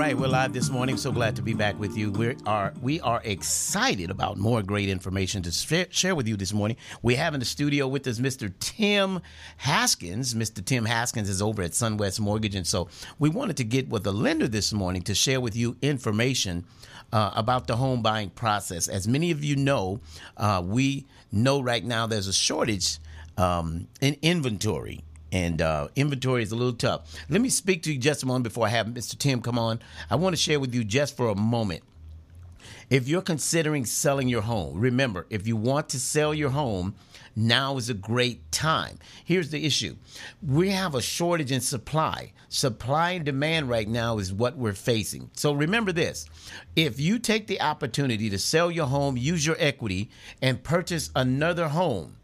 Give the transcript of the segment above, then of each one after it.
right, we're live this morning. So glad to be back with you. We are we are excited about more great information to share with you this morning. We have in the studio with us Mr. Tim Haskins. Mr. Tim Haskins is over at SunWest Mortgage, and so we wanted to get with the lender this morning to share with you information uh, about the home buying process. As many of you know, uh, we know right now there's a shortage um, in inventory and uh, inventory is a little tough. Let me speak to you just a moment before I have Mr. Tim come on. I want to share with you just for a moment. If you're considering selling your home, remember, if you want to sell your home, now is a great time. Here's the issue we have a shortage in supply. Supply and demand right now is what we're facing. So remember this if you take the opportunity to sell your home, use your equity, and purchase another home,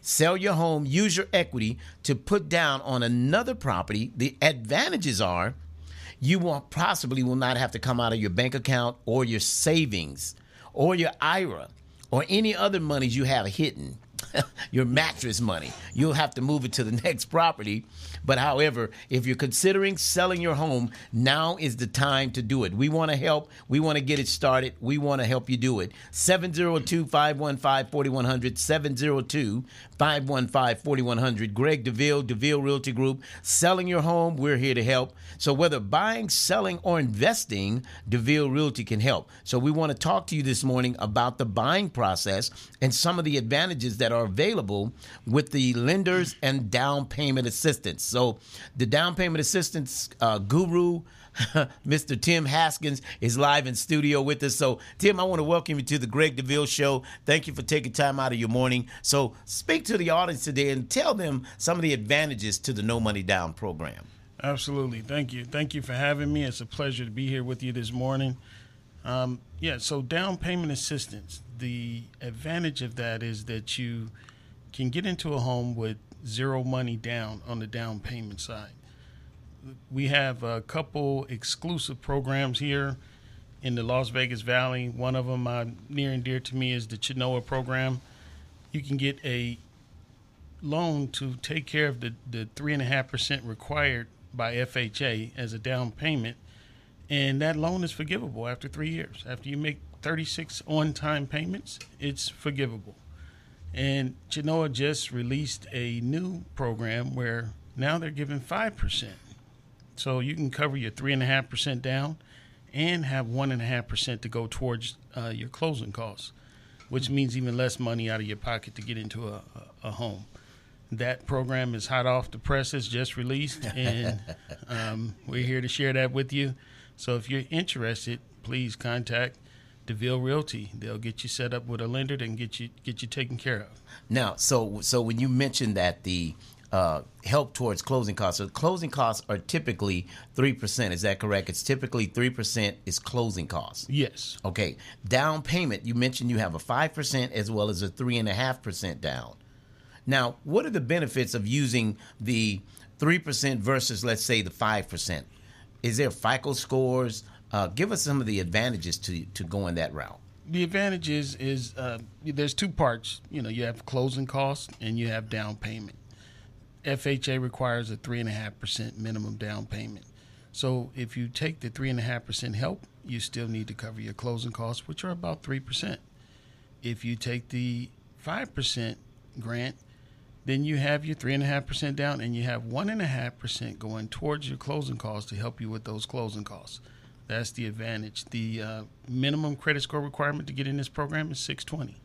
sell your home, use your equity to put down on another property. The advantages are you will possibly will not have to come out of your bank account or your savings or your IRA or any other monies you have hidden. your mattress money. You'll have to move it to the next property. But however, if you're considering selling your home, now is the time to do it. We want to help. We want to get it started. We want to help you do it. 702 515 4100. 702 515 4100. Greg DeVille, DeVille Realty Group. Selling your home, we're here to help. So whether buying, selling, or investing, DeVille Realty can help. So we want to talk to you this morning about the buying process and some of the advantages that are available with the lenders and down payment assistance. So the down payment assistance uh, guru. Mr. Tim Haskins is live in studio with us. So, Tim, I want to welcome you to the Greg DeVille Show. Thank you for taking time out of your morning. So, speak to the audience today and tell them some of the advantages to the No Money Down program. Absolutely. Thank you. Thank you for having me. It's a pleasure to be here with you this morning. Um, yeah, so down payment assistance, the advantage of that is that you can get into a home with zero money down on the down payment side. We have a couple exclusive programs here in the Las Vegas Valley. One of them, uh, near and dear to me, is the Chenoa program. You can get a loan to take care of the, the 3.5% required by FHA as a down payment. And that loan is forgivable after three years. After you make 36 on time payments, it's forgivable. And Chenoa just released a new program where now they're giving 5%. So you can cover your 3.5% down and have 1.5% to go towards uh, your closing costs, which means even less money out of your pocket to get into a, a, a home. That program is hot off the presses, just released, and um, we're here to share that with you. So if you're interested, please contact DeVille Realty. They'll get you set up with a lender and get you get you taken care of. Now, so so when you mentioned that the uh, help towards closing costs. So closing costs are typically three percent. Is that correct? It's typically three percent is closing costs. Yes. Okay. Down payment. You mentioned you have a five percent as well as a three and a half percent down. Now, what are the benefits of using the three percent versus, let's say, the five percent? Is there FICO scores? Uh, give us some of the advantages to to going that route. The advantages is uh, there's two parts. You know, you have closing costs and you have down payment. FHA requires a three and a half percent minimum down payment. So if you take the three and a half percent help, you still need to cover your closing costs, which are about three percent. If you take the five percent grant, then you have your three and a half percent down, and you have one and a half percent going towards your closing costs to help you with those closing costs. That's the advantage. The uh, minimum credit score requirement to get in this program is 620.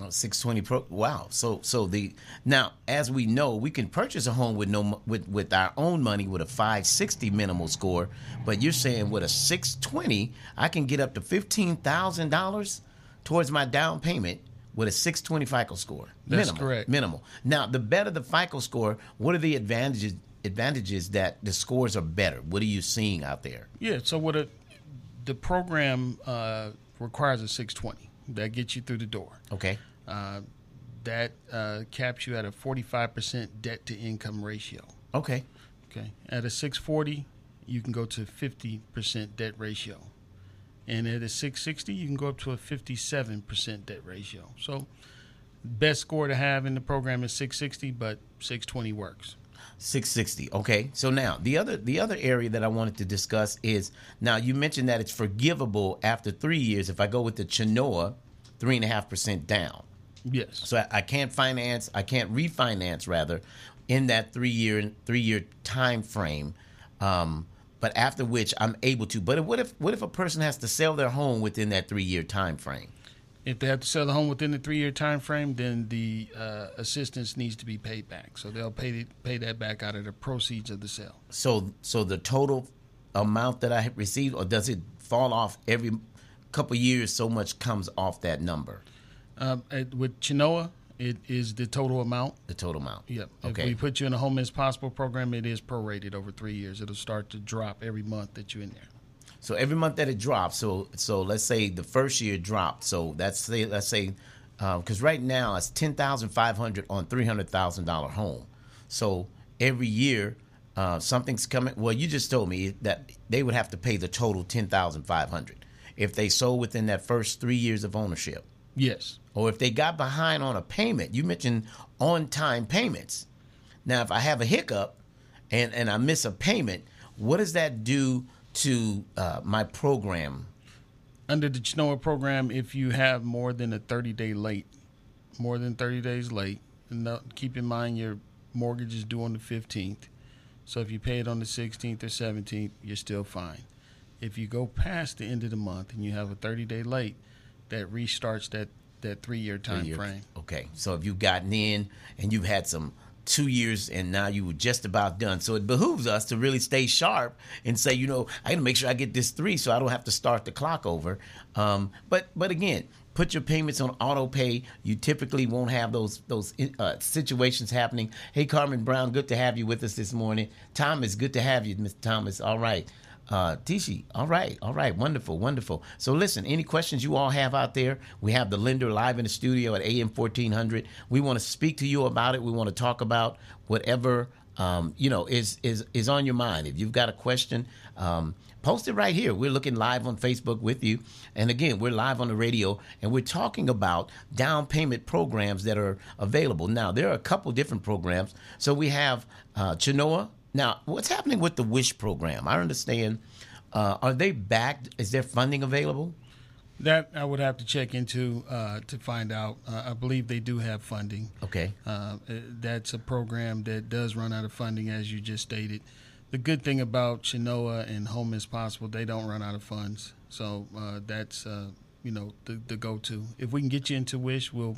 Oh, 620 pro wow so so the now as we know we can purchase a home with no with with our own money with a 560 minimal score but you're saying with a 620 i can get up to $15000 towards my down payment with a 620 FICO score. That's minimal, correct. Minimal. Now, the better the FICO score, what are the advantages advantages that the scores are better? What are you seeing out there? Yeah. So what a the program uh, requires a 620 that gets you through the door. Okay. Uh, that uh, caps you at a 45% debt to income ratio. Okay. Okay. At a 640, you can go to 50% debt ratio. And at a 660, you can go up to a 57% debt ratio. So, best score to have in the program is 660, but 620 works. 660. Okay. So now the other the other area that I wanted to discuss is now you mentioned that it's forgivable after three years if I go with the Chenoa, three and a half percent down. Yes. So I, I can't finance, I can't refinance rather, in that three year three year time frame. Um, but after which I'm able to. But what if what if a person has to sell their home within that three year time frame? If they have to sell the home within the three year time frame, then the uh, assistance needs to be paid back. So they'll pay the, pay that back out of the proceeds of the sale. So so the total amount that I received, or does it fall off every couple years? So much comes off that number. Um, at, with Chenoa, it is the total amount. The total amount. Yep. Okay. If we put you in a home as possible program, it is prorated over three years. It'll start to drop every month that you're in there. So every month that it drops, so so let's say the first year dropped. So that's say let's say because uh, right now it's ten thousand five hundred on three hundred thousand dollar home. So every year uh, something's coming. Well, you just told me that they would have to pay the total ten thousand five hundred if they sold within that first three years of ownership. Yes. Or if they got behind on a payment. You mentioned on time payments. Now, if I have a hiccup and and I miss a payment, what does that do? To uh, my program? Under the Chenoa program, if you have more than a 30 day late, more than 30 days late, keep in mind your mortgage is due on the 15th. So if you pay it on the 16th or 17th, you're still fine. If you go past the end of the month and you have a 30 day late, that restarts that that three year time three frame. Okay, so if you've gotten in and you've had some two years and now you were just about done. So it behooves us to really stay sharp and say, you know, I got to make sure I get this three so I don't have to start the clock over. Um, but but again, put your payments on auto pay. You typically won't have those those uh, situations happening. Hey, Carmen Brown, good to have you with us this morning. Thomas, good to have you, Mr. Thomas. All right. Uh, Tishi, all right, all right, wonderful, wonderful. So listen, any questions you all have out there, we have the lender live in the studio at AM 1400. We want to speak to you about it. We want to talk about whatever um, you know is is is on your mind. If you've got a question, um, post it right here. We're looking live on Facebook with you, and again, we're live on the radio, and we're talking about down payment programs that are available. Now, there are a couple different programs. So we have uh, Chenoa now, what's happening with the WISH program? I understand. Uh, are they backed? Is there funding available? That I would have to check into uh, to find out. Uh, I believe they do have funding. Okay. Uh, that's a program that does run out of funding, as you just stated. The good thing about Chenoa and Home is Possible, they don't run out of funds. So uh, that's uh, you know the the go to. If we can get you into Wish, we'll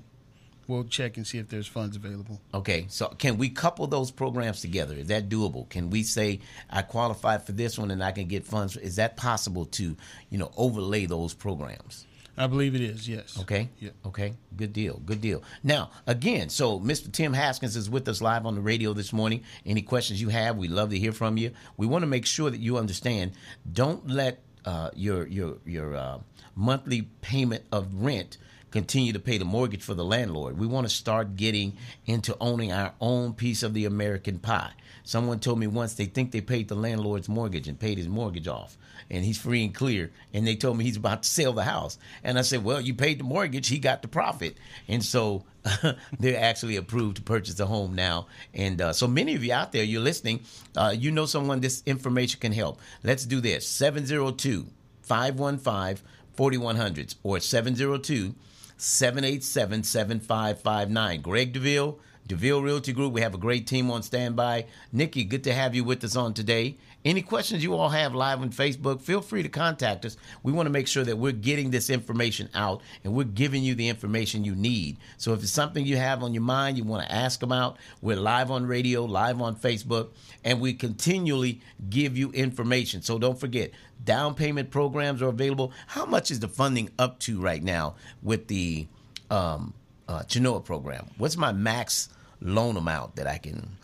we'll check and see if there's funds available. Okay, so can we couple those programs together? Is that doable? Can we say I qualify for this one and I can get funds? Is that possible to, you know, overlay those programs? I believe it is. Yes. Okay. Yeah. Okay. Good deal. Good deal. Now, again, so Mr. Tim Haskins is with us live on the radio this morning. Any questions you have, we love to hear from you. We want to make sure that you understand. Don't let uh, your your your uh, monthly payment of rent continue to pay the mortgage for the landlord. We want to start getting into owning our own piece of the American pie. Someone told me once they think they paid the landlord's mortgage and paid his mortgage off, and he's free and clear. And they told me he's about to sell the house. And I said, Well, you paid the mortgage, he got the profit. And so they're actually approved to purchase a home now. And uh, so many of you out there, you're listening, uh, you know someone this information can help. Let's do this 702 515 4100 or 702 787 7559. Greg DeVille, DeVille Realty Group. We have a great team on standby. Nikki, good to have you with us on today. Any questions you all have live on Facebook, feel free to contact us. We want to make sure that we're getting this information out and we're giving you the information you need. So if it's something you have on your mind, you want to ask about, we're live on radio, live on Facebook, and we continually give you information. So don't forget, down payment programs are available. How much is the funding up to right now with the um, uh, program? What's my max loan amount that I can?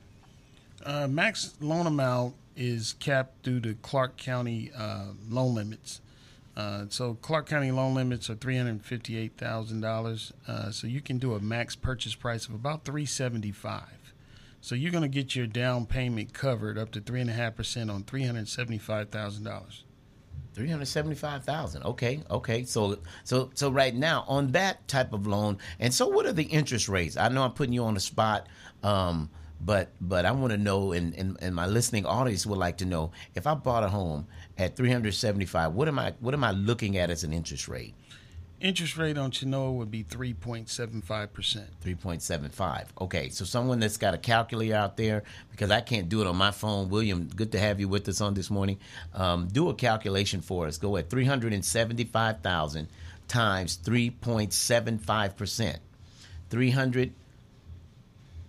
Uh, max loan amount is capped due to Clark County uh, loan limits. Uh, so Clark County loan limits are three hundred fifty-eight thousand uh, dollars. So you can do a max purchase price of about three seventy-five. So you're going to get your down payment covered up to three and a half percent on three hundred seventy-five thousand dollars. Three hundred seventy-five thousand. Okay, okay. So, so, so right now on that type of loan, and so what are the interest rates? I know I'm putting you on the spot. Um, But but I want to know, and, and and my listening audience would like to know if I bought a home at 375, what am I what am I looking at as an interest rate? Interest rate on Chenoa would be 3.75%. 3.75. Okay, so someone that's got a calculator out there, because I can't do it on my phone. William, good to have you with us on this morning. Um, do a calculation for us. Go at 375,000 times 3.75%. 300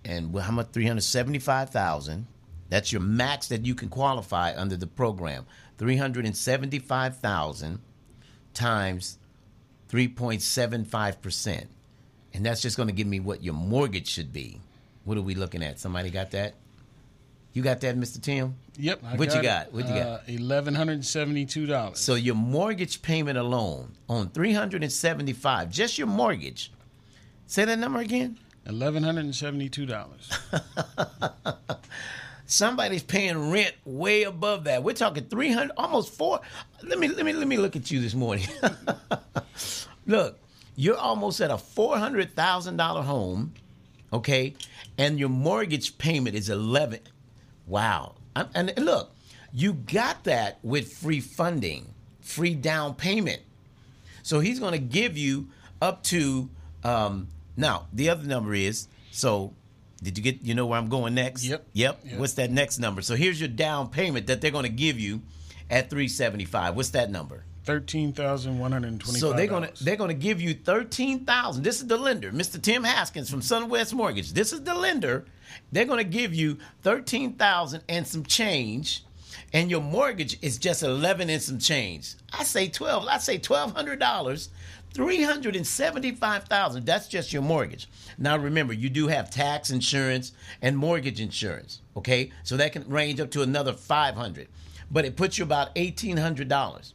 and how much? 375,000. That's your max that you can qualify under the program. 375,000 times 3.75%. And that's just going to give me what your mortgage should be. What are we looking at? Somebody got that? You got that, Mr. Tim? Yep. I what got you got? What you got? Uh, $1,172. So your mortgage payment alone on 375 just your mortgage. Say that number again. $1,172. Somebody's paying rent way above that. We're talking 300 almost 4 Let me let me let me look at you this morning. look, you're almost at a $400,000 home, okay? And your mortgage payment is 11. Wow. And look, you got that with free funding, free down payment. So he's going to give you up to um, now. The other number is so. Did you get? You know where I'm going next? Yep. Yep. Yep. What's that next number? So here's your down payment that they're going to give you at 375. What's that number? Thirteen thousand one hundred twenty-five. So they're gonna they're gonna give you thirteen thousand. This is the lender, Mr. Tim Haskins from SunWest Mortgage. This is the lender. They're gonna give you thirteen thousand and some change, and your mortgage is just eleven and some change. I say twelve. I say twelve hundred dollars. Three hundred and seventy-five thousand. That's just your mortgage. Now remember, you do have tax insurance and mortgage insurance. Okay, so that can range up to another five hundred, but it puts you about eighteen hundred dollars.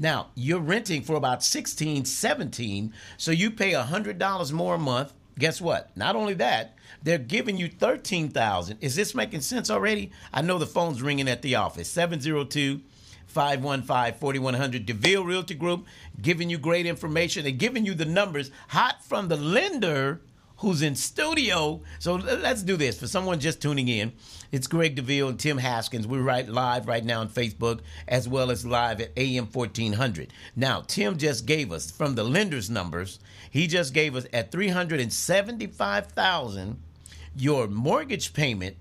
Now, you're renting for about 16, 17, so you pay $100 more a month. Guess what? Not only that, they're giving you 13,000. Is this making sense already? I know the phone's ringing at the office. 702 515 4100. DeVille Realty Group giving you great information and giving you the numbers hot from the lender who's in studio. So let's do this. For someone just tuning in, it's Greg DeVille and Tim Haskins. We're right live right now on Facebook as well as live at AM 1400. Now, Tim just gave us from the lender's numbers, he just gave us at 375,000 your mortgage payment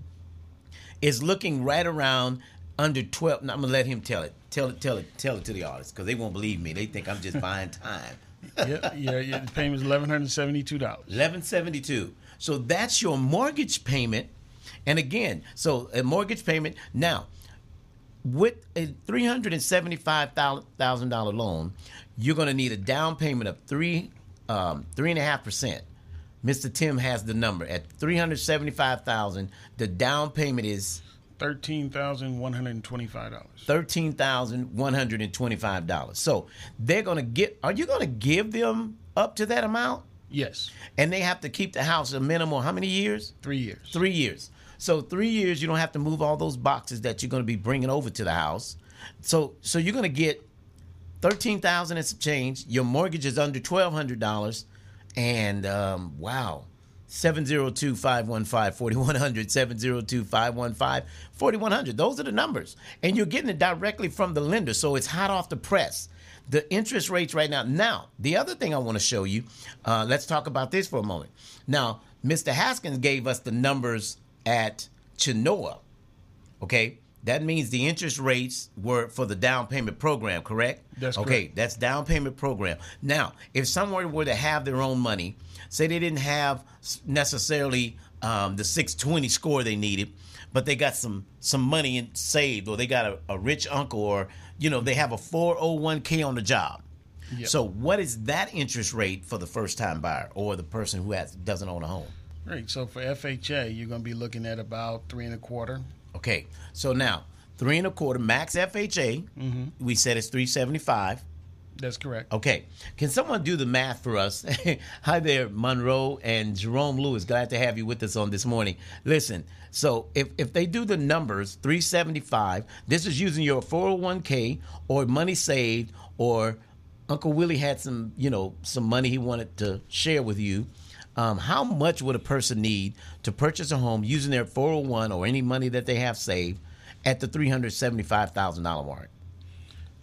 is looking right around under 12 now, I'm going to let him tell it. Tell it tell it tell it to the artists cuz they won't believe me. They think I'm just buying time. yeah, yeah, yeah. The payment is eleven hundred seventy-two dollars. 1,172. So that's your mortgage payment. And again, so a mortgage payment. Now, with a $375,000 loan, you're going to need a down payment of three, um, three and a half percent. Mr. Tim has the number at 375,000. The down payment is Thirteen thousand one hundred twenty-five dollars. thirteen thousand one hundred twenty-five dollars. So they're going to get. Are you going to give them up to that amount? Yes, And they have to keep the house a minimum how many years? three years. Three years. So three years, you don't have to move all those boxes that you're going to be bringing over to the house. So so you're going to get thirteen thousand and some change. Your mortgage is under twelve hundred dollars, and um, wow. 702-515-4100 702-515-4100 those are the numbers. And you're getting it directly from the lender so it's hot off the press. The interest rates right now. Now the other thing i want to show you uh, let's talk about this for a moment. Now mr haskins gave us the numbers at chenoa okay that means the interest rates were for the down payment program correct That's okay correct. that's down payment program now if someone were to have their own money say they didn't have necessarily um, the 620 score they needed but they got some some money saved or they got a, a rich uncle or you know they have a 401k on the job Yep. so what is that interest rate for the first time buyer or the person who has doesn't own a home Right. So for FHA, you're going to be looking at about three and a quarter. Okay, so now three and a quarter max FHA. Mm-hmm. We said it's three seventy five. That's correct. Okay, can someone do the math for us? Hi there, Monroe and Jerome Lewis. Glad to have you with us on this morning. Listen, so if if they do the numbers three seventy five, this is using your four hundred one k or money saved or Uncle Willie had some you know some money he wanted to share with you. Um, how much would a person need to purchase a home using their 401 or any money that they have saved at the $375,000 mark?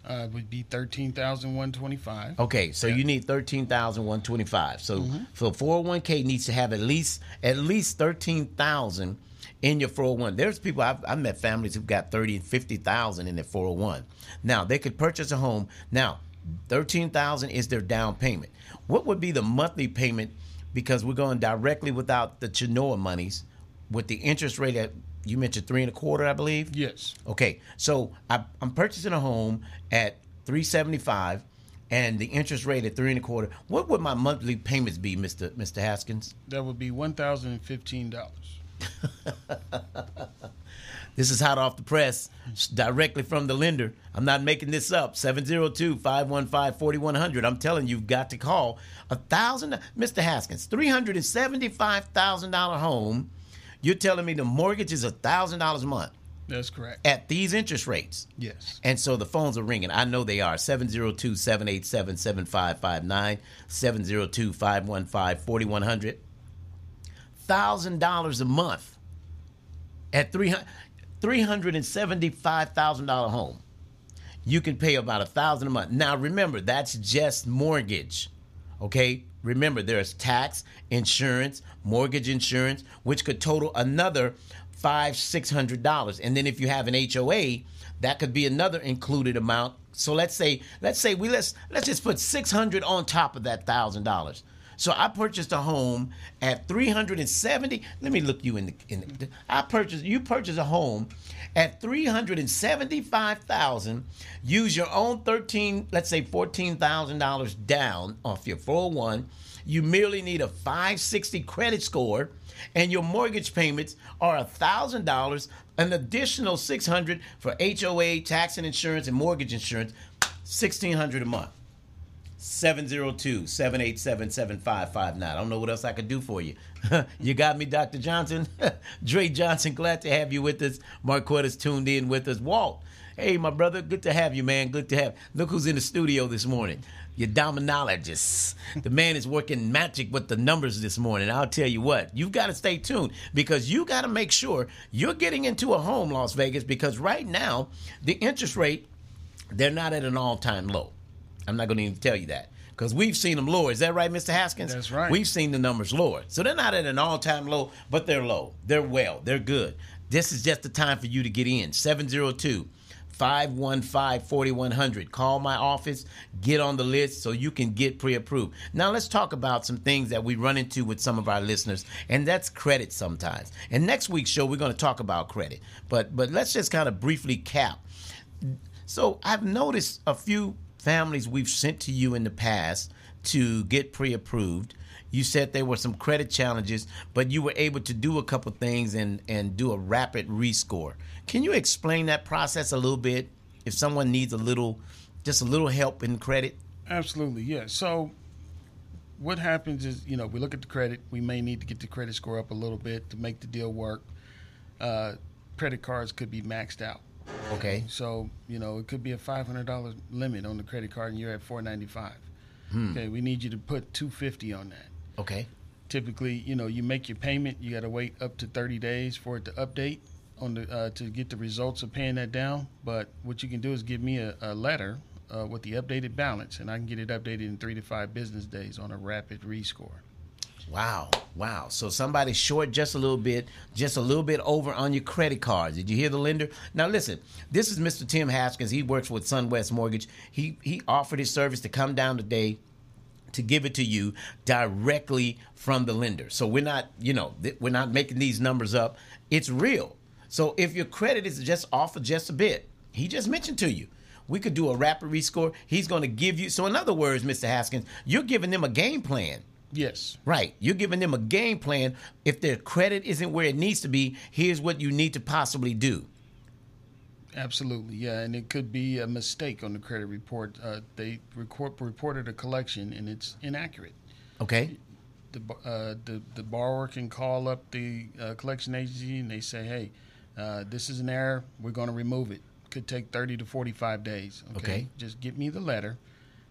Uh, would be thirteen thousand one twenty five. Okay, so you need thirteen thousand one twenty five. So so four hundred one k needs to have at least at least thirteen thousand in your four hundred one. There's people I've, I've met families who've got thirty and fifty thousand in their four hundred one. Now they could purchase a home. Now thirteen thousand is their down payment. What would be the monthly payment? Because we're going directly without the Chenoa monies, with the interest rate at you mentioned three and a quarter, I believe. Yes. Okay, so I, I'm purchasing a home at 375 and the interest rate at three and a quarter. What would my monthly payments be, Mister Mister Haskins? That would be one thousand and fifteen dollars. This is hot off the press, directly from the lender. I'm not making this up. 702-515-4100. I'm telling you, you've got to call a thousand. Mr. Haskins, three hundred and seventy-five thousand dollar home. You're telling me the mortgage is a thousand dollars a month That's correct. at these interest rates. Yes. And so the phones are ringing. I know they are. 702 787 7559, 702 515 4100. $1,000 a month at $300 $375,000 home. You can pay about a thousand a month. Now remember, that's just mortgage. Okay? Remember, there's tax, insurance, mortgage insurance, which could total another five, six hundred dollars. And then if you have an HOA, that could be another included amount. So let's say, let's say we let's let's just put six hundred on top of that thousand dollars. So I purchased a home at three hundred and seventy. Let me look you in the. In the I purchased. You purchased a home at three hundred and seventy-five thousand. Use your own thirteen, let's say fourteen thousand dollars down off your four hundred one. You merely need a five sixty credit score, and your mortgage payments are thousand dollars. An additional six hundred for HOA, tax and insurance, and mortgage insurance. Sixteen hundred a month. 702 787 7559. I don't know what else I could do for you. you got me, Dr. Johnson. Dre Johnson, glad to have you with us. Marquetta's tuned in with us. Walt, hey, my brother, good to have you, man. Good to have. Look who's in the studio this morning. Your dominologist. the man is working magic with the numbers this morning. I'll tell you what, you've got to stay tuned because you got to make sure you're getting into a home, Las Vegas, because right now, the interest rate, they're not at an all time low. I'm not going to even tell you that because we've seen them lower. Is that right, Mr. Haskins? That's right. We've seen the numbers lower. So they're not at an all time low, but they're low. They're well. They're good. This is just the time for you to get in. 702 515 4100. Call my office, get on the list so you can get pre approved. Now, let's talk about some things that we run into with some of our listeners, and that's credit sometimes. And next week's show, we're going to talk about credit. But, but let's just kind of briefly cap. So I've noticed a few families we've sent to you in the past to get pre-approved. You said there were some credit challenges, but you were able to do a couple things and and do a rapid rescore. Can you explain that process a little bit? If someone needs a little, just a little help in credit. Absolutely, yeah. So what happens is, you know, we look at the credit. We may need to get the credit score up a little bit to make the deal work. Uh, credit cards could be maxed out. Okay. So you know, it could be a five hundred dollars limit on the credit card, and you're at four ninety five. Okay, we need you to put two fifty on that. Okay. Typically, you know, you make your payment, you got to wait up to thirty days for it to update on the uh, to get the results of paying that down. But what you can do is give me a, a letter uh, with the updated balance, and I can get it updated in three to five business days on a rapid rescore. Wow. Wow. So somebody short just a little bit, just a little bit over on your credit cards. Did you hear the lender? Now listen, this is Mr. Tim Haskins. He works with SunWest Mortgage. He he offered his service to come down today to give it to you directly from the lender. So we're not, you know, we're not making these numbers up. It's real. So if your credit is just off of just a bit, he just mentioned to you. We could do a rapid rescore. He's going to give you. So in other words, Mr. Haskins, you're giving them a game plan. Yes, Right. You're giving them a game plan. If their credit isn't where it needs to be, here's what you need to possibly do. absolutely, yeah, and it could be a mistake on the credit report. Uh, they record, reported a collection and it's inaccurate. Okay. the uh, the the borrower can call up the uh, collection agency and they say, "Hey, uh, this is an error. We're going to remove it. Could take 30 to 45 days. Okay, Okay. just get me the letter,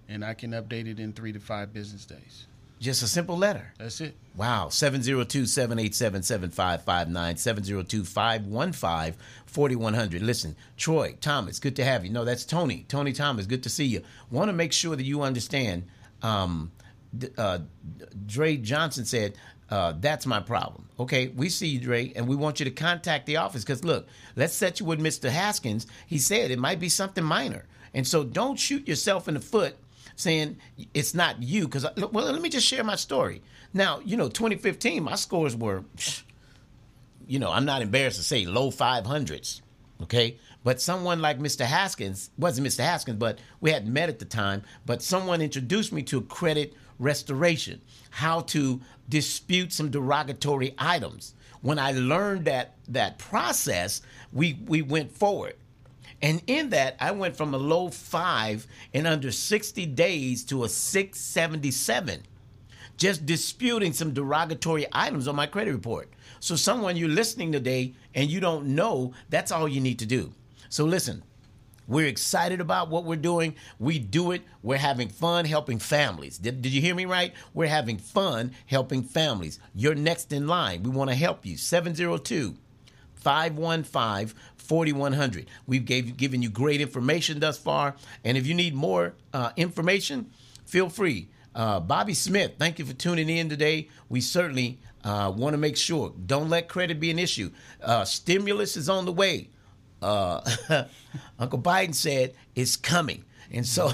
and I can update it in three to five business days." Just a simple letter. That's it. Wow. 702 787 7559, 702 515 4100. Listen, Troy, Thomas, good to have you. No, that's Tony. Tony Thomas, good to see you. Want to make sure that you understand. Um, uh, Dre Johnson said, uh, that's my problem. Okay, we see you, Dre, and we want you to contact the office because look, let's set you with Mr. Haskins. He said it might be something minor. And so don't shoot yourself in the foot saying it's not you. Because, uh, well, let me just share my story. Now, you know, 2015, my scores were, you know, I'm not embarrassed to say low 500s. Okay. But someone like Mr. Haskins, wasn't Mr. Haskins, but we hadn't met at the time, but someone introduced me to credit restoration, how to dispute some derogatory items. When I learned that that process, we we went forward. And in that, I went from a low five in under 60 days to a 677, just disputing some derogatory items on my credit report. So, someone you're listening today and you don't know, that's all you need to do. So, listen, we're excited about what we're doing. We do it. We're having fun helping families. Did, did you hear me right? We're having fun helping families. You're next in line. We want to help you. 702 515 4100. We've gave, given you great information thus far. And if you need more uh, information, feel free. Uh, Bobby Smith, thank you for tuning in today. We certainly uh, want to make sure. Don't let credit be an issue. Uh, stimulus is on the way. Uh, Uncle Biden said it's coming. And so,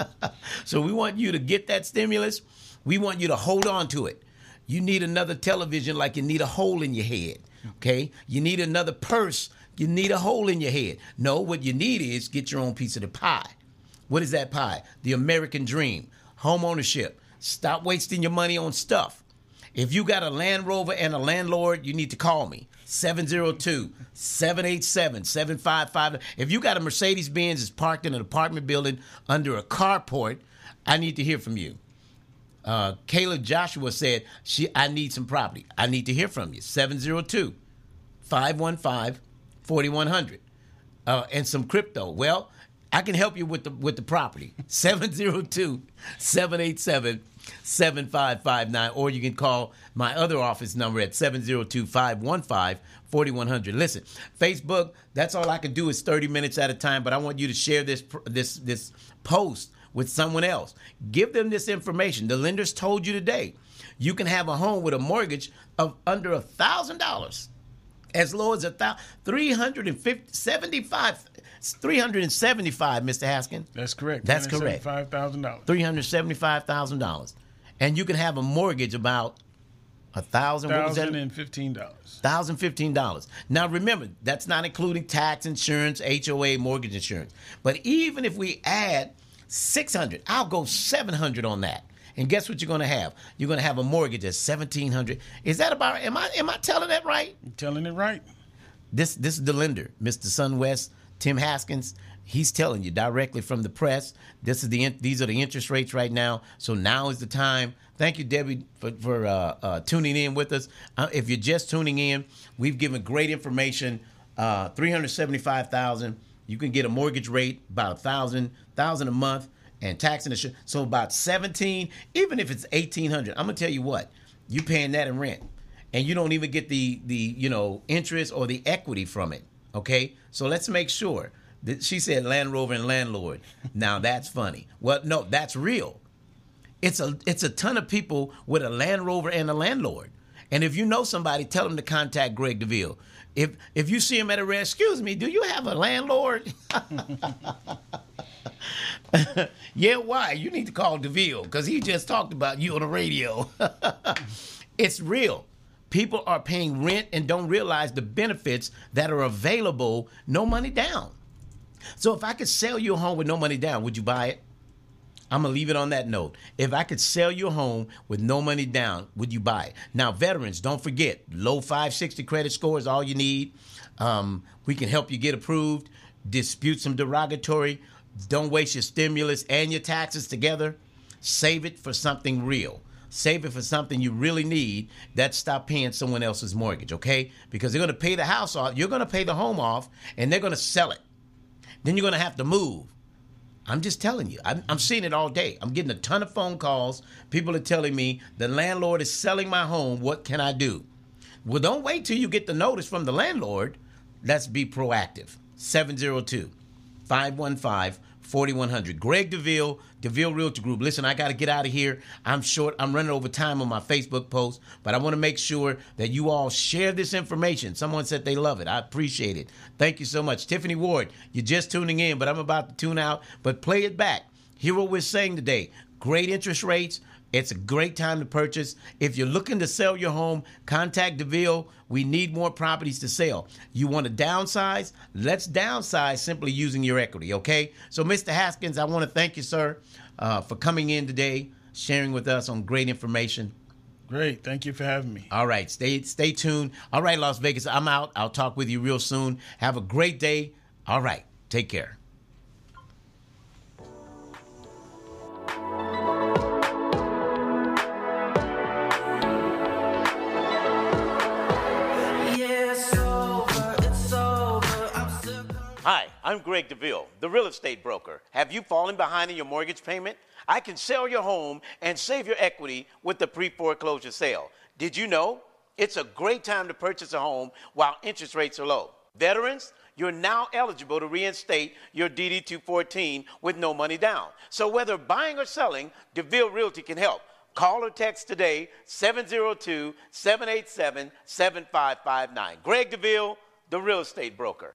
so we want you to get that stimulus. We want you to hold on to it. You need another television like you need a hole in your head. Okay? You need another purse you need a hole in your head. No, what you need is get your own piece of the pie. What is that pie? The American dream, home ownership. Stop wasting your money on stuff. If you got a Land Rover and a landlord, you need to call me. 702 787 755. If you got a Mercedes Benz that's parked in an apartment building under a carport, I need to hear from you. Uh, Caleb Joshua said, she, I need some property. I need to hear from you. 702 515 4100 uh, and some crypto. Well, I can help you with the with the property. 702-787-7559 or you can call my other office number at 702-515-4100. Listen, Facebook, that's all I can do is 30 minutes at a time, but I want you to share this this this post with someone else. Give them this information. The lenders told you today you can have a home with a mortgage of under a thousand dollars as low as a thousand, 375 375 mr haskin that's correct. That's correct. $5000 $375000 and you can have a mortgage about a thousand. thousand and fifteen dollars. Thousand fifteen dollars. Now remember that's not including tax insurance hoa mortgage insurance. But even if we add 600 i'll go 700 on that and guess what you're going to have? You're going to have a mortgage at seventeen hundred. Is that about? Am I am I telling that right? You're telling it right. This this is the lender, Mr. Sunwest, Tim Haskins. He's telling you directly from the press. This is the these are the interest rates right now. So now is the time. Thank you, Debbie, for, for uh, uh, tuning in with us. Uh, if you're just tuning in, we've given great information. Uh, Three hundred seventy-five thousand. You can get a mortgage rate about a thousand thousand a month and tax and insurance. So about 17, even if it's 1800, I'm gonna tell you what, you paying that in rent. And you don't even get the the you know interest or the equity from it. Okay? So let's make sure. That she said Land Rover and landlord. now that's funny. Well, no, that's real. It's a it's a ton of people with a Land Rover and a landlord. And if you know somebody, tell them to contact Greg DeVille. If if you see him at a restaurant, excuse me, do you have a landlord? yeah, why? You need to call DeVille because he just talked about you on the radio. it's real. People are paying rent and don't realize the benefits that are available, no money down. So if I could sell you a home with no money down, would you buy it? I'm gonna leave it on that note. If I could sell your home with no money down, would you buy it? Now, veterans, don't forget, low 560 credit score is all you need. Um, we can help you get approved, dispute some derogatory don't waste your stimulus and your taxes together. Save it for something real. Save it for something you really need. That stop paying someone else's mortgage, okay? Because they're to pay the house off, you're to pay the home off, and they're to sell it. Then you're to have to move. I'm just telling you. I'm, I'm seeing it all day. I'm getting a ton of phone calls. People are telling me the landlord is selling my home. What can I do? Well, don't wait till you get the notice from the landlord. Let's be proactive. 702 515 4100. Greg DeVille, DeVille Realty Group. Listen, I got to get out of here. I'm short. I'm running over time on my Facebook post, but I want to make sure that you all share this information. Someone said they love it. I appreciate it. Thank you so much. Tiffany Ward, you're just tuning in, but I'm about to tune out, but play it back. Hear what we're saying today. Great interest rates. It's a great time to purchase. If you're looking to sell your home, contact DeVille. We need more properties to sell. You want to downsize? Let's downsize simply using your equity, okay? So, Mr. Haskins, I want to thank you, sir, uh, for coming in today, sharing with us on great information. Great. Thank you for having me. All right. Stay stay tuned. All right, Las Vegas. I'm out. I'll talk with you real soon. Have a great day. All right. Take care. I'm Greg DeVille, the real estate broker. Have you fallen behind in your mortgage payment? I can sell your home and save your equity with the pre foreclosure sale. Did you know? It's a great time to purchase a home while interest rates are low. Veterans, you're now eligible to reinstate your DD 214 with no money down. So whether buying or selling, DeVille Realty can help. Call or text today 702 787 7559. Greg DeVille, the real estate broker.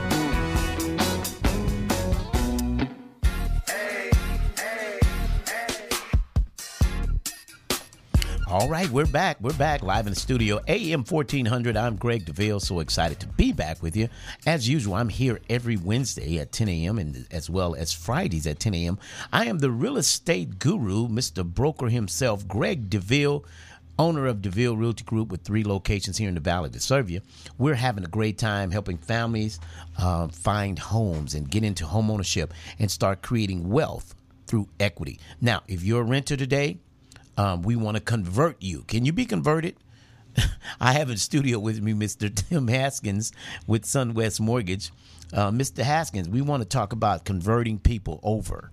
All right, we're back. We're back live in the studio. AM 1400. I'm Greg DeVille. So excited to be back with you. As usual, I'm here every Wednesday at 10 a.m. and as well as Fridays at 10 a.m. I am the real estate guru, Mr. Broker himself, Greg DeVille owner of DeVille Realty Group with three locations here in the Valley to serve you. We're having a great time helping families uh, find homes and get into home ownership and start creating wealth through equity. Now, if you're a renter today, um, we want to convert you. Can you be converted? I have in studio with me Mr. Tim Haskins with SunWest Mortgage. Uh, Mr. Haskins, we want to talk about converting people over.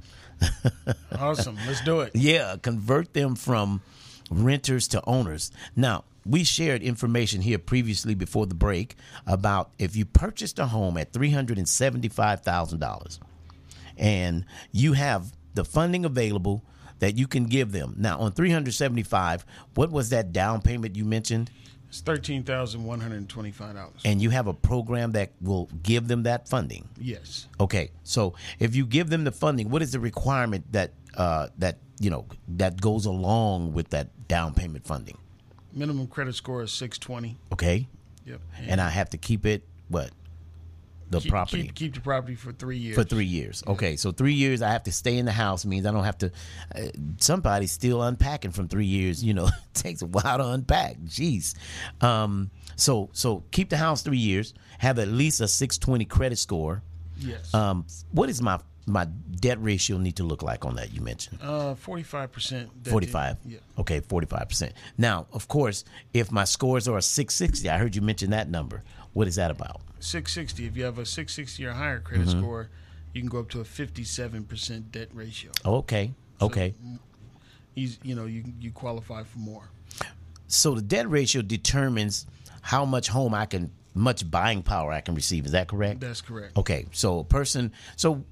awesome. Let's do it. Yeah, convert them from renters to owners. Now, we shared information here previously before the break about if you purchased a home at $375,000 and you have the funding available that you can give them. Now, on 375, what was that down payment you mentioned? It's thirteen thousand one hundred and twenty-five dollars. And you have a program that will give them that funding. Yes. Okay, so if you give them the funding, what is the requirement that uh, that you know that goes along with that down payment funding? Minimum credit score is six twenty. Okay, Yep. and I have to keep it what the keep, property keep, keep the property for three years. for three years. Okay, so three years I have to stay in the house means I don't have to. Uh, somebody's still unpacking from three years. You know, it takes a while to unpack. Jeez. Um, so so keep the house three years. Have at least a six twenty credit score. Yes. Um, what is my my debt ratio need to look like on that you mentioned? uh, forty-five percent. 45. Yeah. Okay, 45%. Now, of course, if my scores are a 660, I heard you mention that number. What is that about? 660. If you have a 660 or higher credit Mm-hmm. score, you can go up to a 57% debt ratio. Okay. Okay. He's, you know, you you qualify for more. So the debt ratio determines how much home I can, much buying power I can receive. Is that correct? That's correct. Okay. So a person, so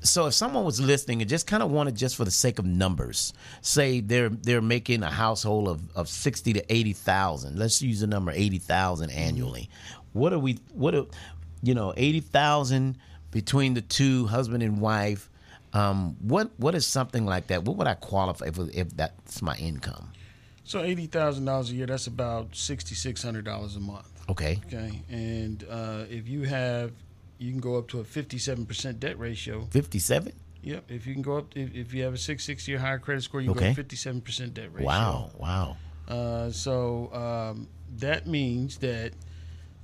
so if someone was listening and just kind of wanted just for the sake of numbers, say they're they're making a household of, of sixty to eighty thousand. Let's use the number eighty thousand annually. What are we? What are you know eighty thousand between the two husband and wife? Um, what what is something like that? What would I qualify if, if that's my income? So eighty thousand dollars a year. That's about sixty six hundred dollars a month. Okay. Okay, and uh, if you have, you can go up to a fifty-seven percent debt ratio. Fifty seven. Yep. If you can go up, if, if you have a six sixty or higher credit score, you can Okay. go fifty-seven percent debt ratio. Wow. Wow. Uh, so um, that means that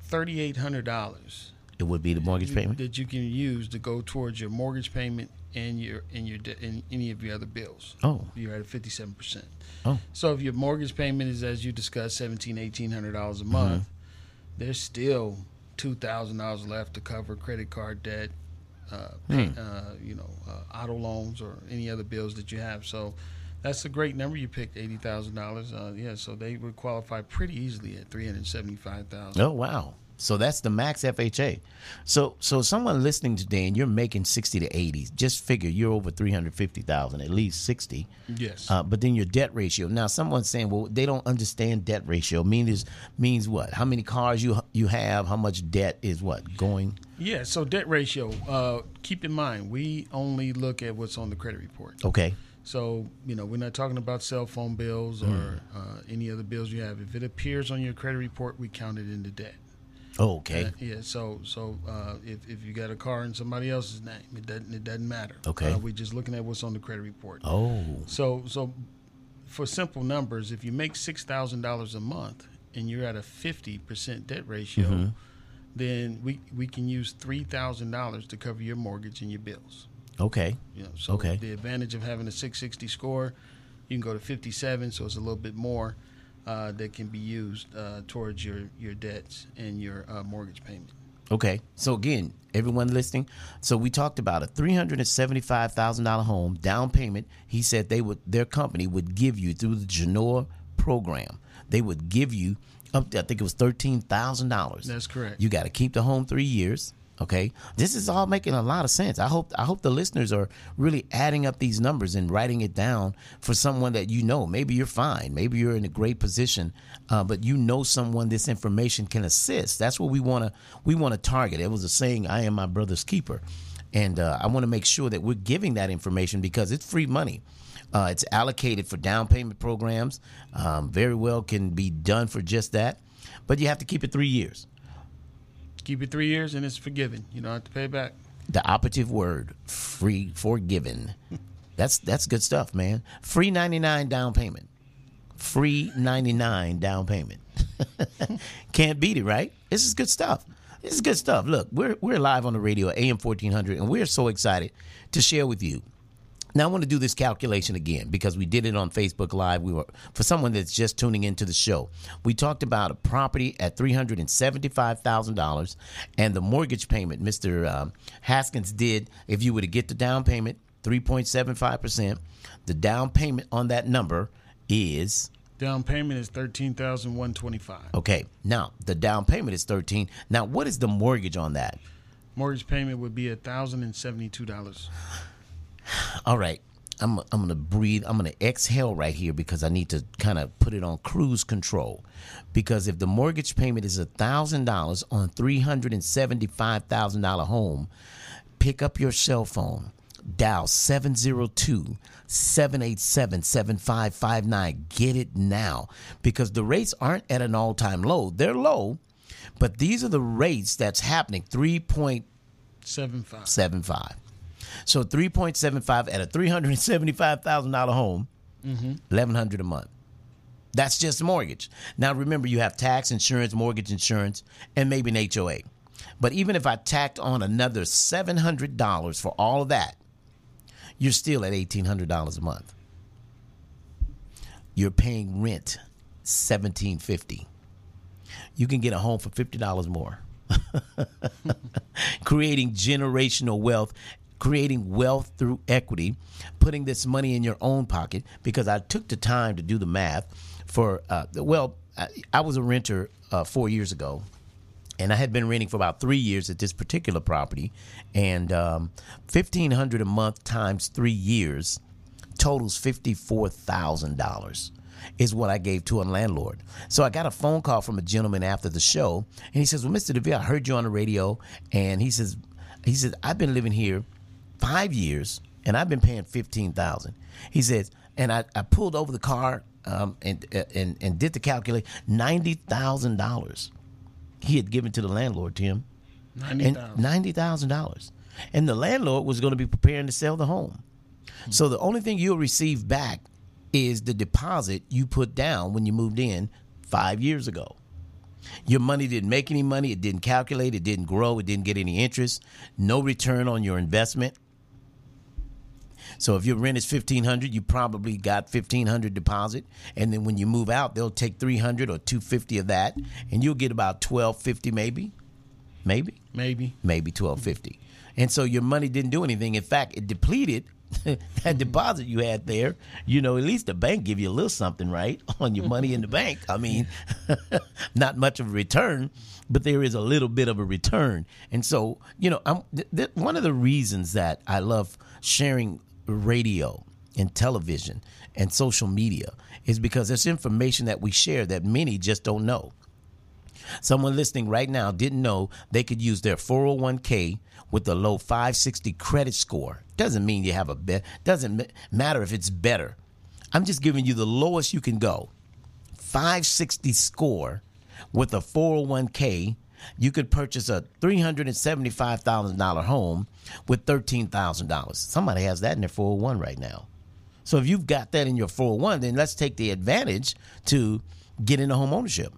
thirty-eight hundred dollars It would be the mortgage payment. that you can use to go towards your mortgage payment and your and your de- and any of your other bills. Oh. You're at a fifty-seven percent. Oh. So if your mortgage payment is, as you discussed, seventeen, eighteen hundred dollars Mm-hmm. a month, there's still two thousand dollars left to cover credit card debt, uh, pay, Hmm. uh, you know, uh, auto loans or any other bills that you have. So that's a great number. You picked eighty thousand dollars. Uh, yeah, so they would qualify pretty easily at three hundred seventy-five thousand. Oh wow. So that's the max FHA. So so someone listening today and you're making 60 to 80, just figure you're over 350,000, at least 60. Yes. Uh, but then your debt ratio. Now someone's saying, well, they don't understand debt ratio. Means means what? How many cars you you have, how much debt is what going? Yeah, so debt ratio. Uh, keep in mind, we only look at what's on the credit report. Okay. So you know, we're not talking about cell phone bills or uh, any other bills you have. If it appears on your credit report, we count it into debt. Oh, okay. Uh, yeah. So so uh, if if you got a car in somebody else's name, it doesn't it doesn't matter. Okay. Uh, we're just looking at what's on the credit report. Oh. So so for simple numbers, if you make six thousand dollars a month and you're at a fifty percent debt ratio, Mm-hmm. then we we can use three thousand dollars to cover your mortgage and your bills. Okay. You know, so Okay. the advantage of having a 660 score, you can go to 57, so it's a little bit more uh, that can be used uh, towards your your debts and your uh, mortgage payment. Okay. So again, everyone listening, so we talked about a three hundred and seventy-five thousand dollar home down payment. He said they would their company would give you through the Chenoa program. They would give you up to, I think it was thirteen thousand dollars. That's correct. You got to keep the home three years. Okay, this is all making a lot of sense. I hope I hope the listeners are really adding up these numbers and writing it down for someone that you know. Maybe you're fine. Maybe you're in a great position, uh, but you know someone this information can assist. That's what we want to we want to target. It was a saying, "I am my brother's keeper," and uh, I want to make sure that we're giving that information because it's free money. Uh, it's allocated for down payment programs. Um, very well can be done for just that, but you have to keep it three years. Keep it three years and it's forgiven. You don't have to pay back. the operative word free forgiven. That's that's good stuff man. Free 99 down payment. Free 99 down payment. Can't beat it right? This is good stuff. This is good stuff. Look we're we're live on the radio am 1400 and we're so excited to share with you now I want to do this calculation again because we did it on Facebook Live. We were for someone that's just tuning into the show. We talked about a property at three hundred and seventy-five thousand dollars, and the mortgage payment. Mr. Um, Haskins did. If you were to get the down payment 3.75%. The down payment on that number is Down payment is thirteen thousand one twenty five. okay. Now, the down payment is 13. Now, what is the mortgage on that? Mortgage payment would be a thousand and seventy two dollars. All right. I'm I'm going to breathe. I'm going to exhale right here because I need to kind of put it on cruise control. Because if the mortgage payment is $1,000 on $375,000 home, pick up your cell phone, dial 702 787 7559. Get it now because the rates aren't at an all time low. They're low, but these are the rates that's happening 3.75. Seven five. So 3.75 at a $375,000 home, 1100 a month. That's just mortgage. Now remember you have tax insurance, mortgage insurance, and maybe an HOA. But even if I tacked on another $700 for all of that, you're still at $1800 a month. You're paying rent 1750. You can get a home for $50 more. creating generational wealth, creating wealth through equity, putting this money in your own pocket. Because I took the time to do the math for, uh, well, I, I was a renter uh, four years ago. And I had been renting for about three years at this particular property, and um, fifteen hundred a month times three years totals fifty four thousand dollars is what I gave to a landlord. So I got a phone call from a gentleman after the show, and he says, "Well, Mr. DeVille, I heard you on the radio," and he says, "He says I've been living here five years, and I've been paying fifteen thousand. He says, and I, I pulled over the car um, and, and and did the calculate ninety thousand dollars he had given to the landlord, Tim, Ninety and ninety thousand dollars, and the landlord was going to be preparing to sell the home. So the only thing you'll receive back is the deposit you put down when you moved in five years ago. Your money didn't make any money. It didn't calculate. It didn't grow. It didn't get any interest. No return on your investment. So if your rent is fifteen hundred, you probably got fifteen hundred deposit, and then when you move out, they'll take three hundred or two fifty of that, and you'll get about twelve fifty, maybe, maybe Maybe. maybe twelve fifty. And so your money didn't do anything. In fact, it depleted that deposit you had there. You know, at least the bank give you a little something, right, on your money in the bank. I mean, not much of a return, but there is a little bit of a return. And so, you know, I'm th- th- one of the reasons that I love sharing radio and television and social media is because there's information that we share that many just don't know. Someone listening right now didn't know they could use their 401k with a low 560 credit score. Doesn't mean you have a bet. Doesn't ma- matter if it's better. I'm just giving you the lowest you can go. 560 score with a 401k. You could purchase a $375,000 home with $13,000. Somebody has that in their 401 right now. So if you've got that in your 401, then let's take the advantage to get into home ownership.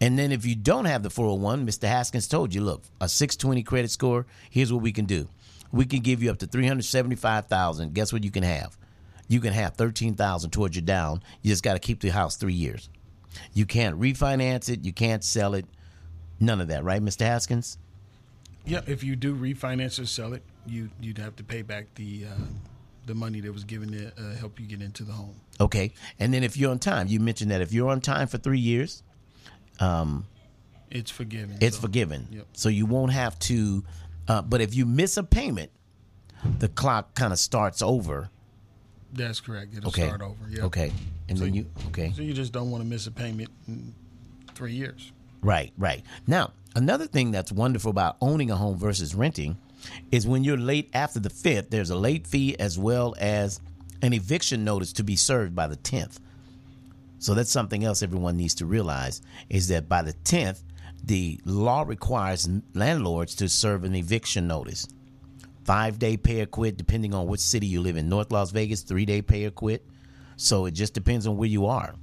And then if you don't have the 401, Mr. Haskins told you, look, a 620 credit score, here's what we can do. We can give you up to 375,000. Guess what you can have? You can have 13,000 towards your down. You just got to keep the house 3 years. You can't refinance it, you can't sell it. None of that, right, Mr. Haskins? Yeah. If you do refinance or sell it, you you'd have to pay back the uh, the money that was given to uh, help you get into the home. Okay. And then if you're on time, you mentioned that if you're on time for 3 years, um, It's forgiven. it's so- forgiven. Yep. So you won't have to. Uh, but if you miss a payment, the clock kind of starts over. That's correct. It'll Okay. start over. Yeah. Okay. And So then you- you. Okay. So you just don't want to miss a payment in three years. Right. Right. Now another thing that's wonderful about owning a home versus renting is when you're late after the fifth, there's a late fee as well as an eviction notice to be served by the tenth. So that's something else everyone needs to realize is that by the 10th, the law requires landlords to serve an eviction notice. Five day pay or quit, depending on which city you live in. North Las Vegas, three day pay or quit. So it just depends on where you are.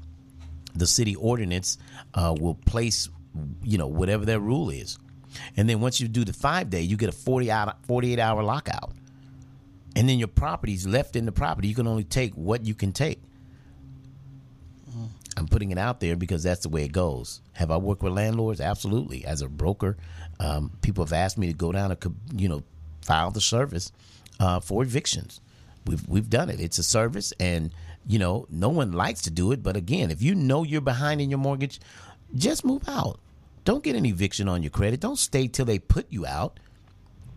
The city ordinance uh, will place, you know, whatever their rule is. And then once you do the five day, you get a 40 hour, 48 hour lockout. And then your property's left in the property. You can only take what you can take. I'm putting it out there because that's the way it goes. Have I worked with landlords? Absolutely. As a broker, um, people have asked me to go down and you know file the service uh, for evictions. we've we've done it. It's a service, and you know, no one likes to do it. But again, if you know you're behind in your mortgage, just move out. Don't get an eviction on your credit. Don't stay till they put you out.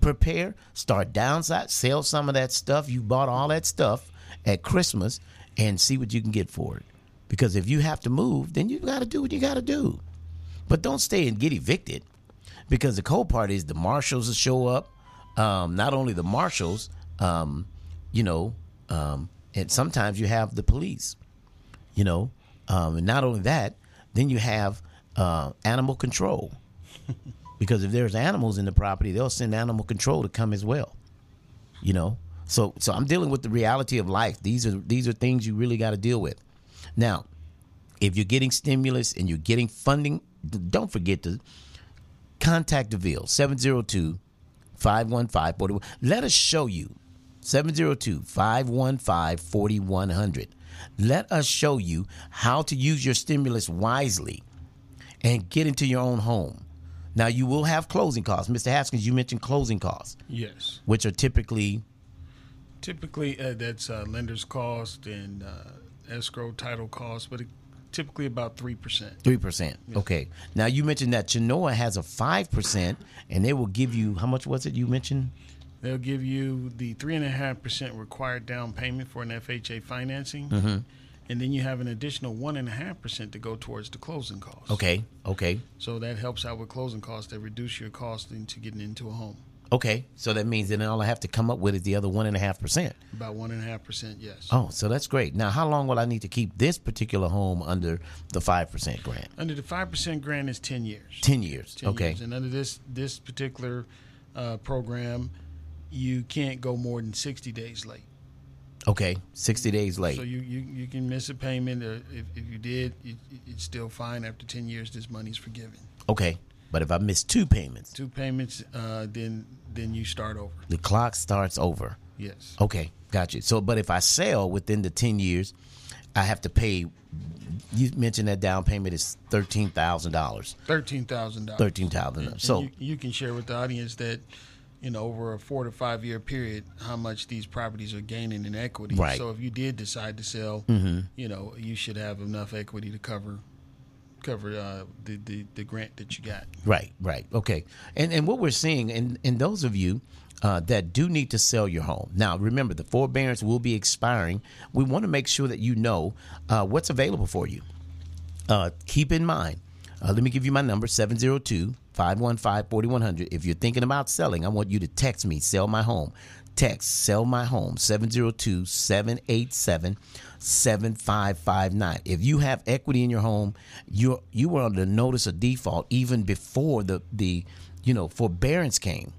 Prepare, start downside, sell some of that stuff. You bought all that stuff at Christmas and see what you can get for it. Because if you have to move, then you got to do what you got to do. But don't stay and get evicted. Because the cold part is the marshals will show up. Um, not only the marshals, um, you know, um, and sometimes you have the police, you know, um, and not only that, then you have uh, animal control. because if there's animals in the property, they'll send animal control to come as well. You know, so so I'm dealing with the reality of life. These are these are things you really got to deal with. Now, if you're getting stimulus and you're getting funding, don't forget to contact DeVille 702 515 41. Let us show you 702 515 4100. Let us show you how to use your stimulus wisely and get into your own home. Now, you will have closing costs. Mr. Haskins, you mentioned closing costs, Yes. which are typically Typically, uh, that's uh, lender's cost and uh, escrow title cost, but it, typically about 3%. 3%. Okay. Now, you mentioned that Chenoa has a 5%, and they will give you, how much was it you mentioned? They'll give you the 3.5% required down payment for an FHA financing. Mm-hmm. And then you have an additional 1.5% to go towards the closing costs. Okay. Okay. So that helps out with closing costs. That reduce your cost into getting into a home. Okay. So that means then all I have to come up with is the other 1.5%. About 1.5%, yes. Oh, so that's great. Now, how long will I need to keep this particular home under the 5% grant? Under the 5% grant is 10 years. 10 years. 10 okay. years. And under this this particular uh, program, you can't go more than 60 days late. Okay. 60 days late. So you, you, you can miss a payment. Or if, if you did, it, it's still fine. After 10 years, this money's forgiven. okay. But if I miss two payments, Two payments, uh, then then you start over. the clock starts over. Yes. Okay, got you. So, but if I sell within the ten years, I have to pay. You mentioned that down payment is thirteen thousand dollars. Thirteen thousand dollars. Thirteen thousand. So, you, you can share with the audience that you know over a four to five year period how much these properties are gaining in equity. Right. So if you did decide to sell, you know you should have enough equity to cover cover uh, the, the the grant that you got. right, right, okay. And and what we're seeing, and and those of you. Uh, that do need to sell your home. Now, remember, the forbearance will be expiring. We want to make sure that you know uh, what's available for you. uh, keep in mind, uh, let me give you my number 702 515 4100. If you're thinking about selling, I want you to text me, sell my home. Text sell my home 702 787 7559. If you have equity in your home, you you were under notice of default even before the, the you know forbearance came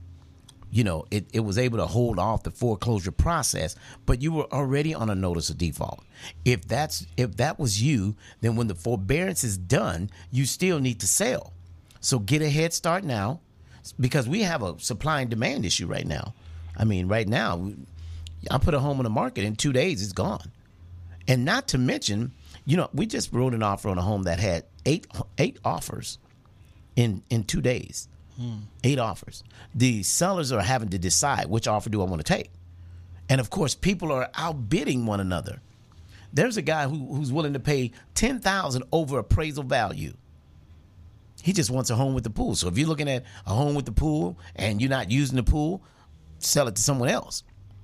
you know, it, it was able to hold off the foreclosure process, but you were already on a notice of default. If that's if that was you, then when the forbearance is done, you still need to sell. So get a head start now, because we have a supply and demand issue right now. I mean, right now, I put a home on the market in two days, it's gone. And not to mention, you know, we just wrote an offer on a home that had eight eight offers in in two days. Eight offers. The sellers are having to decide which offer do I want to take. And of course, people are outbidding one another. There's a guy who, who's willing to pay ten thousand over appraisal value. He just wants a home with the pool. So if you're looking at a home with the pool and you're not using the pool, sell it to someone else.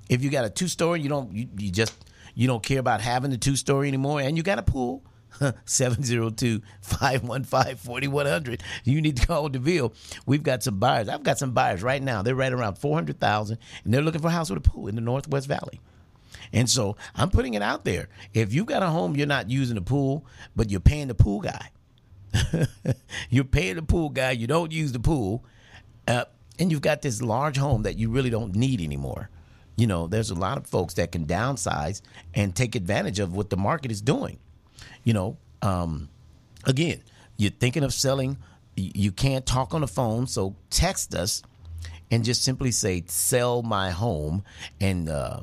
If you got a two story, you don't you, you just you don't care about having the two story anymore, and you got a pool. 702-515-4100. You need to call DeVille. We've got some buyers. I've got some buyers right now. They're right around 400,000 and they're looking for a house with a pool in the Northwest Valley. And so I'm putting it out there. If you've got a home, you're not using the pool, but you're paying the pool guy. you're paying the pool guy. You don't use the pool, uh, and you've got this large home that you really don't need anymore. You know, there's a lot of folks that can downsize and take advantage of what the market is doing. You know, um, again, you're thinking of selling. You can't talk on the phone, so text us and just simply say "sell my home," and uh,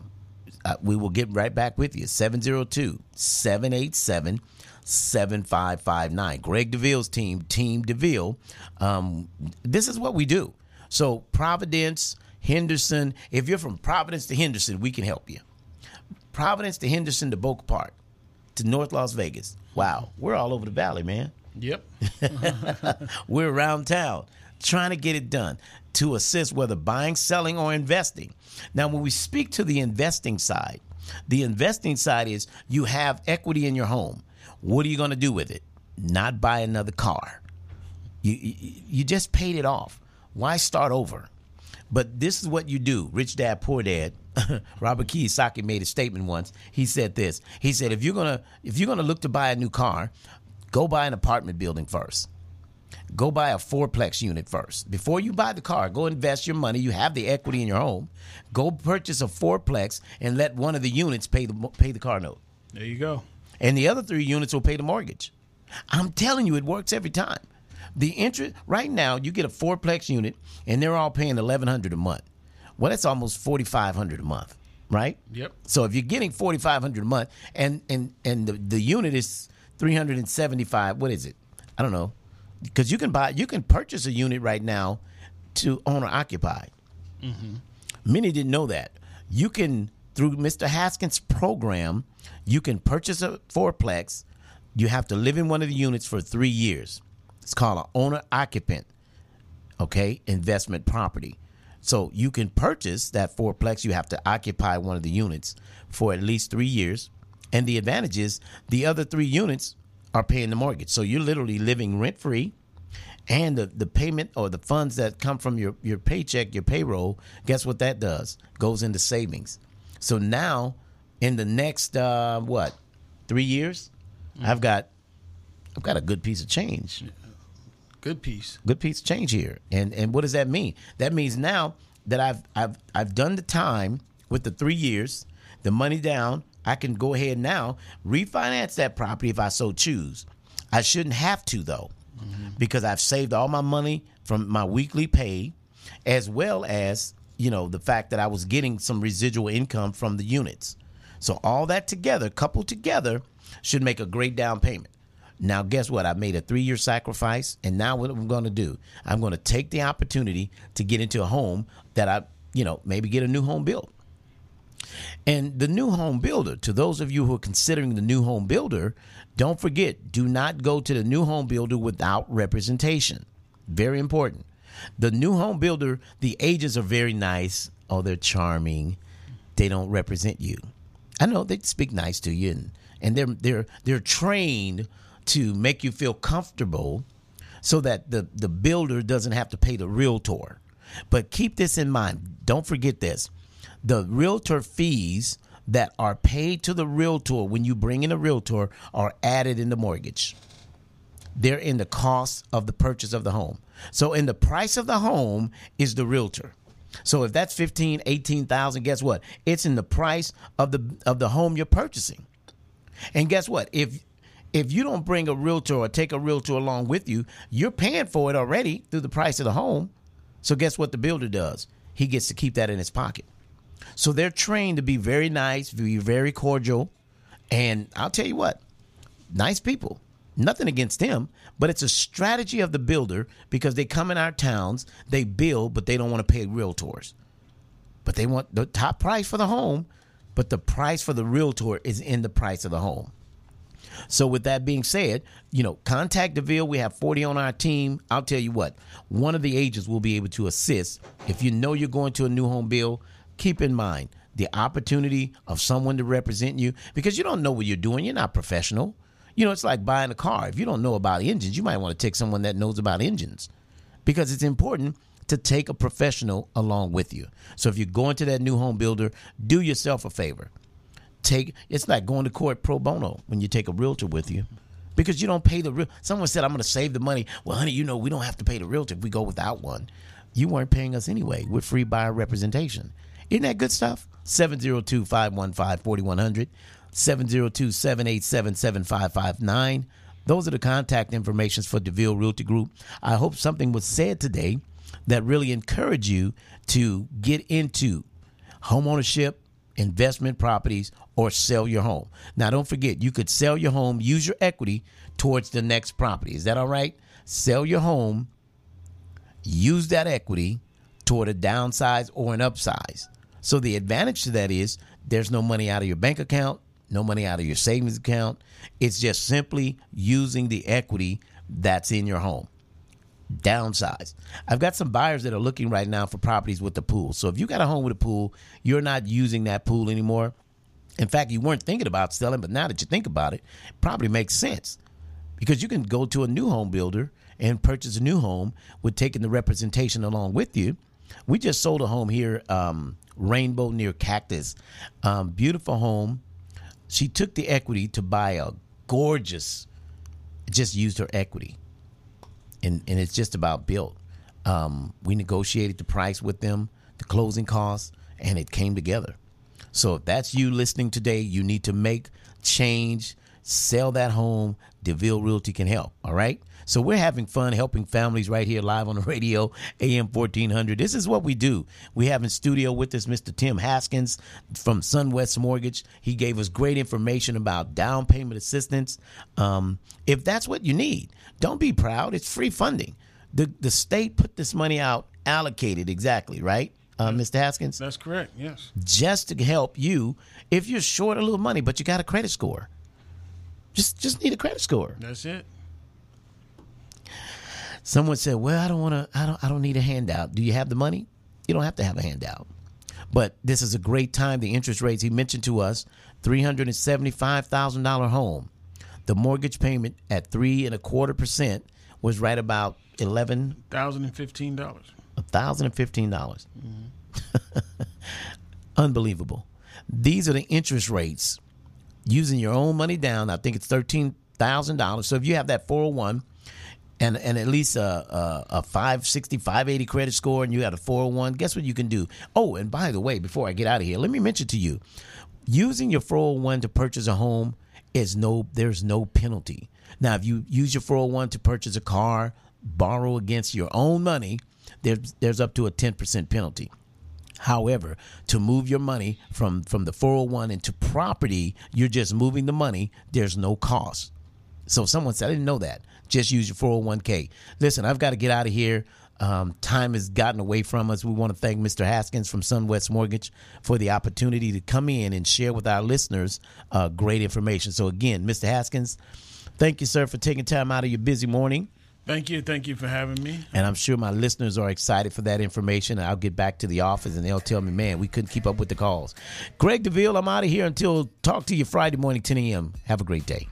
we will get right back with you. 702 787 7559. Greg DeVille's team, Team DeVille. Um, this is what we do. So, Providence, Henderson, if you're from Providence to Henderson, we can help you. Providence to Henderson to Boca Park to North Las Vegas. Wow, we're all over the valley, man. Yep. We're around town trying to get it done to assist whether buying, selling, or investing. Now, when we speak to the investing side, the investing side is you have equity in your home. What are you going to do with it? Not buy another car. You, you, you just paid it off. Why start over? But this is what you do. Rich dad, poor dad. Robert Kiyosaki made a statement once. He said this. He said, if you're gonna if you're gonna look to buy a new car, go buy an apartment building first. Go buy a fourplex unit first. Before you buy the car, go invest your money. You have the equity in your home. Go purchase a fourplex and let one of the units pay the pay the car note. There you go. And the other three units will pay the mortgage. I'm telling you, it works every time. The interest right now, you get a fourplex unit, and they're all paying eleven hundred a month. Well, that's almost forty five hundred a month, right? Yep. So if you're getting forty five hundred a month, and and and the, the unit is three hundred and seventy five, what is it? I don't know, because you can buy, you can purchase a unit right now to owner occupy. Mm-hmm. Many didn't know that. You can through Mr. Haskins' program, you can purchase a fourplex. You have to live in one of the units for three years. It's called an owner occupant, okay, investment property. So you can purchase that fourplex. You have to occupy one of the units for at least three years. And the advantage is the other three units are paying the mortgage. So you're literally living rent free. And the, the payment or the funds that come from your, your paycheck, your payroll, guess what that does? Goes into savings. So now, in the next uh, what, three years, I've got I've got a good piece of change Good piece. good piece change here. And and what does that mean? That means now that I've I've I've done the time with the three years, the money down, I can go ahead now refinance that property if I so choose. I shouldn't have to though, mm-hmm. because I've saved all my money from my weekly pay, as well as you know the fact that I was getting some residual income from the units. So all that together, coupled together, should make a great down payment. Now, guess what? I made a three year sacrifice, and now what I'm going to do? I'm going to take the opportunity to get into a home that I, you know, maybe get a new home built. And the new home builder, to those of you who are considering the new home builder, don't forget, do not go to the new home builder without representation. Very important. The new home builder, the agents are very nice. Oh, they're charming. They don't represent you. I know they speak nice to you and, and they're they're they're trained to make you feel comfortable so that the, the builder doesn't have to pay the realtor. But keep this in mind. Don't forget this. The realtor fees that are paid to the realtor when you bring in a realtor are added in the mortgage. They're in the cost of the purchase of the home. So in the price of the home is the realtor. So if that's 15, 18,000, guess what? It's in the price of the of the home you're purchasing. And guess what? If if you don't bring a realtor or take a realtor along with you, you're paying for it already through the price of the home. So guess what the builder does? He gets to keep that in his pocket. So they're trained to be very nice, be very cordial, and I'll tell you what, nice people. Nothing against them, but it's a strategy of the builder because they come in our towns, they build, but they don't want to pay realtors. But they want the top price for the home, but the price for the realtor is in the price of the home. So with that being said, you know, contact DeVille. We have 40 on our team. I'll tell you what, one of the agents will be able to assist. If you know you're going to a new home bill, keep in mind the opportunity of someone to represent you because you don't know what you're doing. You're not professional. You know, it's like buying a car. If you don't know about engines, you might want to take someone that knows about engines because it's important to take a professional along with you. So if you're going to that new home builder, do yourself a favor take it's like going to court pro bono when you take a realtor with you. Because you don't pay the real someone said i'm going to save the money. Well honey you know we don't have to pay the realtor if we go without one. You weren't paying us anyway. We're free buyer representation. Isn't that good stuff? 702-515-4100 702-787-7559 those are the contact informations for DeVille Realty Group. I hope something was said today that really encouraged you to get into homeownership, investment properties, or sell your home. Now, don't forget, you could sell your home, use your equity towards the next property. Is that all right? Sell your home, use that equity toward a downsize or an upsize. So the advantage to that is There's no money out of your bank account, no money out of your savings account. It's just simply using the equity that's in your home. Downsize. I've got some buyers that are looking right now for properties with the pool. So if you got a home with a pool, you're not using that pool anymore. In fact, you weren't thinking about selling, but now that you think about it, it probably makes sense because you can go to a new home builder and purchase a new home with taking the representation along with you. We just sold a home here, um, Rainbow near Cactus. Um, beautiful home. She took the equity to buy a gorgeous, just used her equity. And, and it's just about built. Um, we negotiated the price with them, the closing costs, and it came together. So if that's you listening today, you need to make change, sell that home. DeVille Realty can help. All right. So we're having fun helping families right here live on the radio, AM 1400. This is what we do. We have in studio with us Mr. Tim Haskins from SunWest Mortgage. He gave us great information about down payment assistance. Um, if that's what you need, don't be proud. It's free funding. The, the state put this money out allocated exactly, right? Uh, Mr. Haskins? That's correct, yes. Just to help you if you're short a little money, but you got a credit score. Just just need a credit score. That's it. Someone said, "Well, I don't want to. I don't. I don't need a handout. Do you have the money? You don't have to have a handout. But this is a great time. The interest rates he mentioned to us: three hundred and seventy-five thousand dollar home. The mortgage payment at three and a quarter percent was right about eleven thousand and fifteen dollars. A thousand and fifteen dollars. Mm-hmm. Unbelievable. These are the interest rates using your own money down. I think it's thirteen thousand dollars. So if you have that four hundred oh one and and at least a, a, a 560 580 credit score and you got a 401 guess what you can do oh and by the way before i get out of here let me mention to you using your 401 to purchase a home is no there's no penalty now if you use your 401 to purchase a car borrow against your own money there's there's up to a 10% penalty However, to move your money from, from the 401 into property, you're just moving the money. There's no cost. So someone said, I didn't know that. Just use your 401k. Listen, I've got to get out of here. Um, time has gotten away from us. We want to thank Mr. Haskins from SunWest Mortgage for the opportunity to come in and share with our listeners uh, great information. So, again, Mr. Haskins, thank you, sir, for taking time out of your busy morning. Thank you. Thank you for having me. And I'm sure my listeners are excited for that information. I'll get back to the office and they'll tell me, man, we couldn't keep up with the calls. Greg DeVille, I'm out of here until talk to you Friday morning, 10 a.m. Have a great day.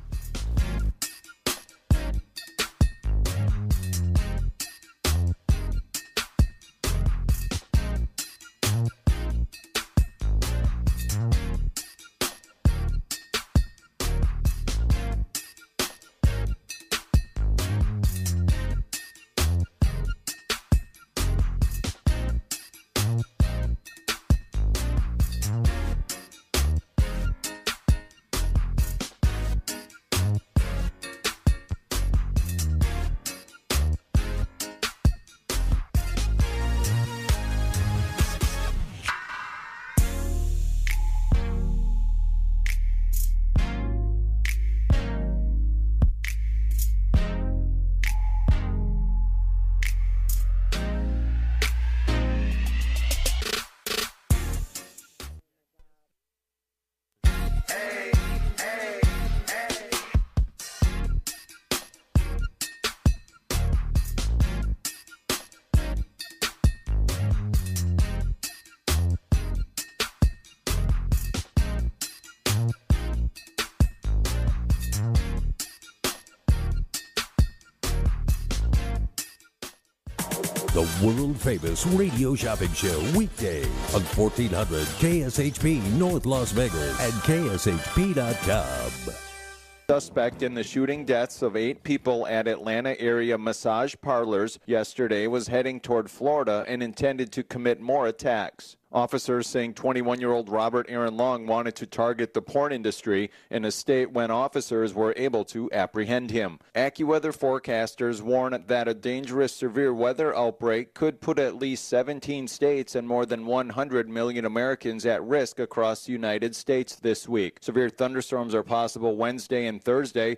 World famous radio shopping show weekday on 1400 KSHP North Las Vegas and KSHP.com. Suspect in the shooting deaths of eight people at Atlanta area massage parlors yesterday was heading toward Florida and intended to commit more attacks. Officers saying 21 year old Robert Aaron Long wanted to target the porn industry in a state when officers were able to apprehend him. AccuWeather forecasters warn that a dangerous severe weather outbreak could put at least 17 states and more than 100 million Americans at risk across the United States this week. Severe thunderstorms are possible Wednesday and Thursday,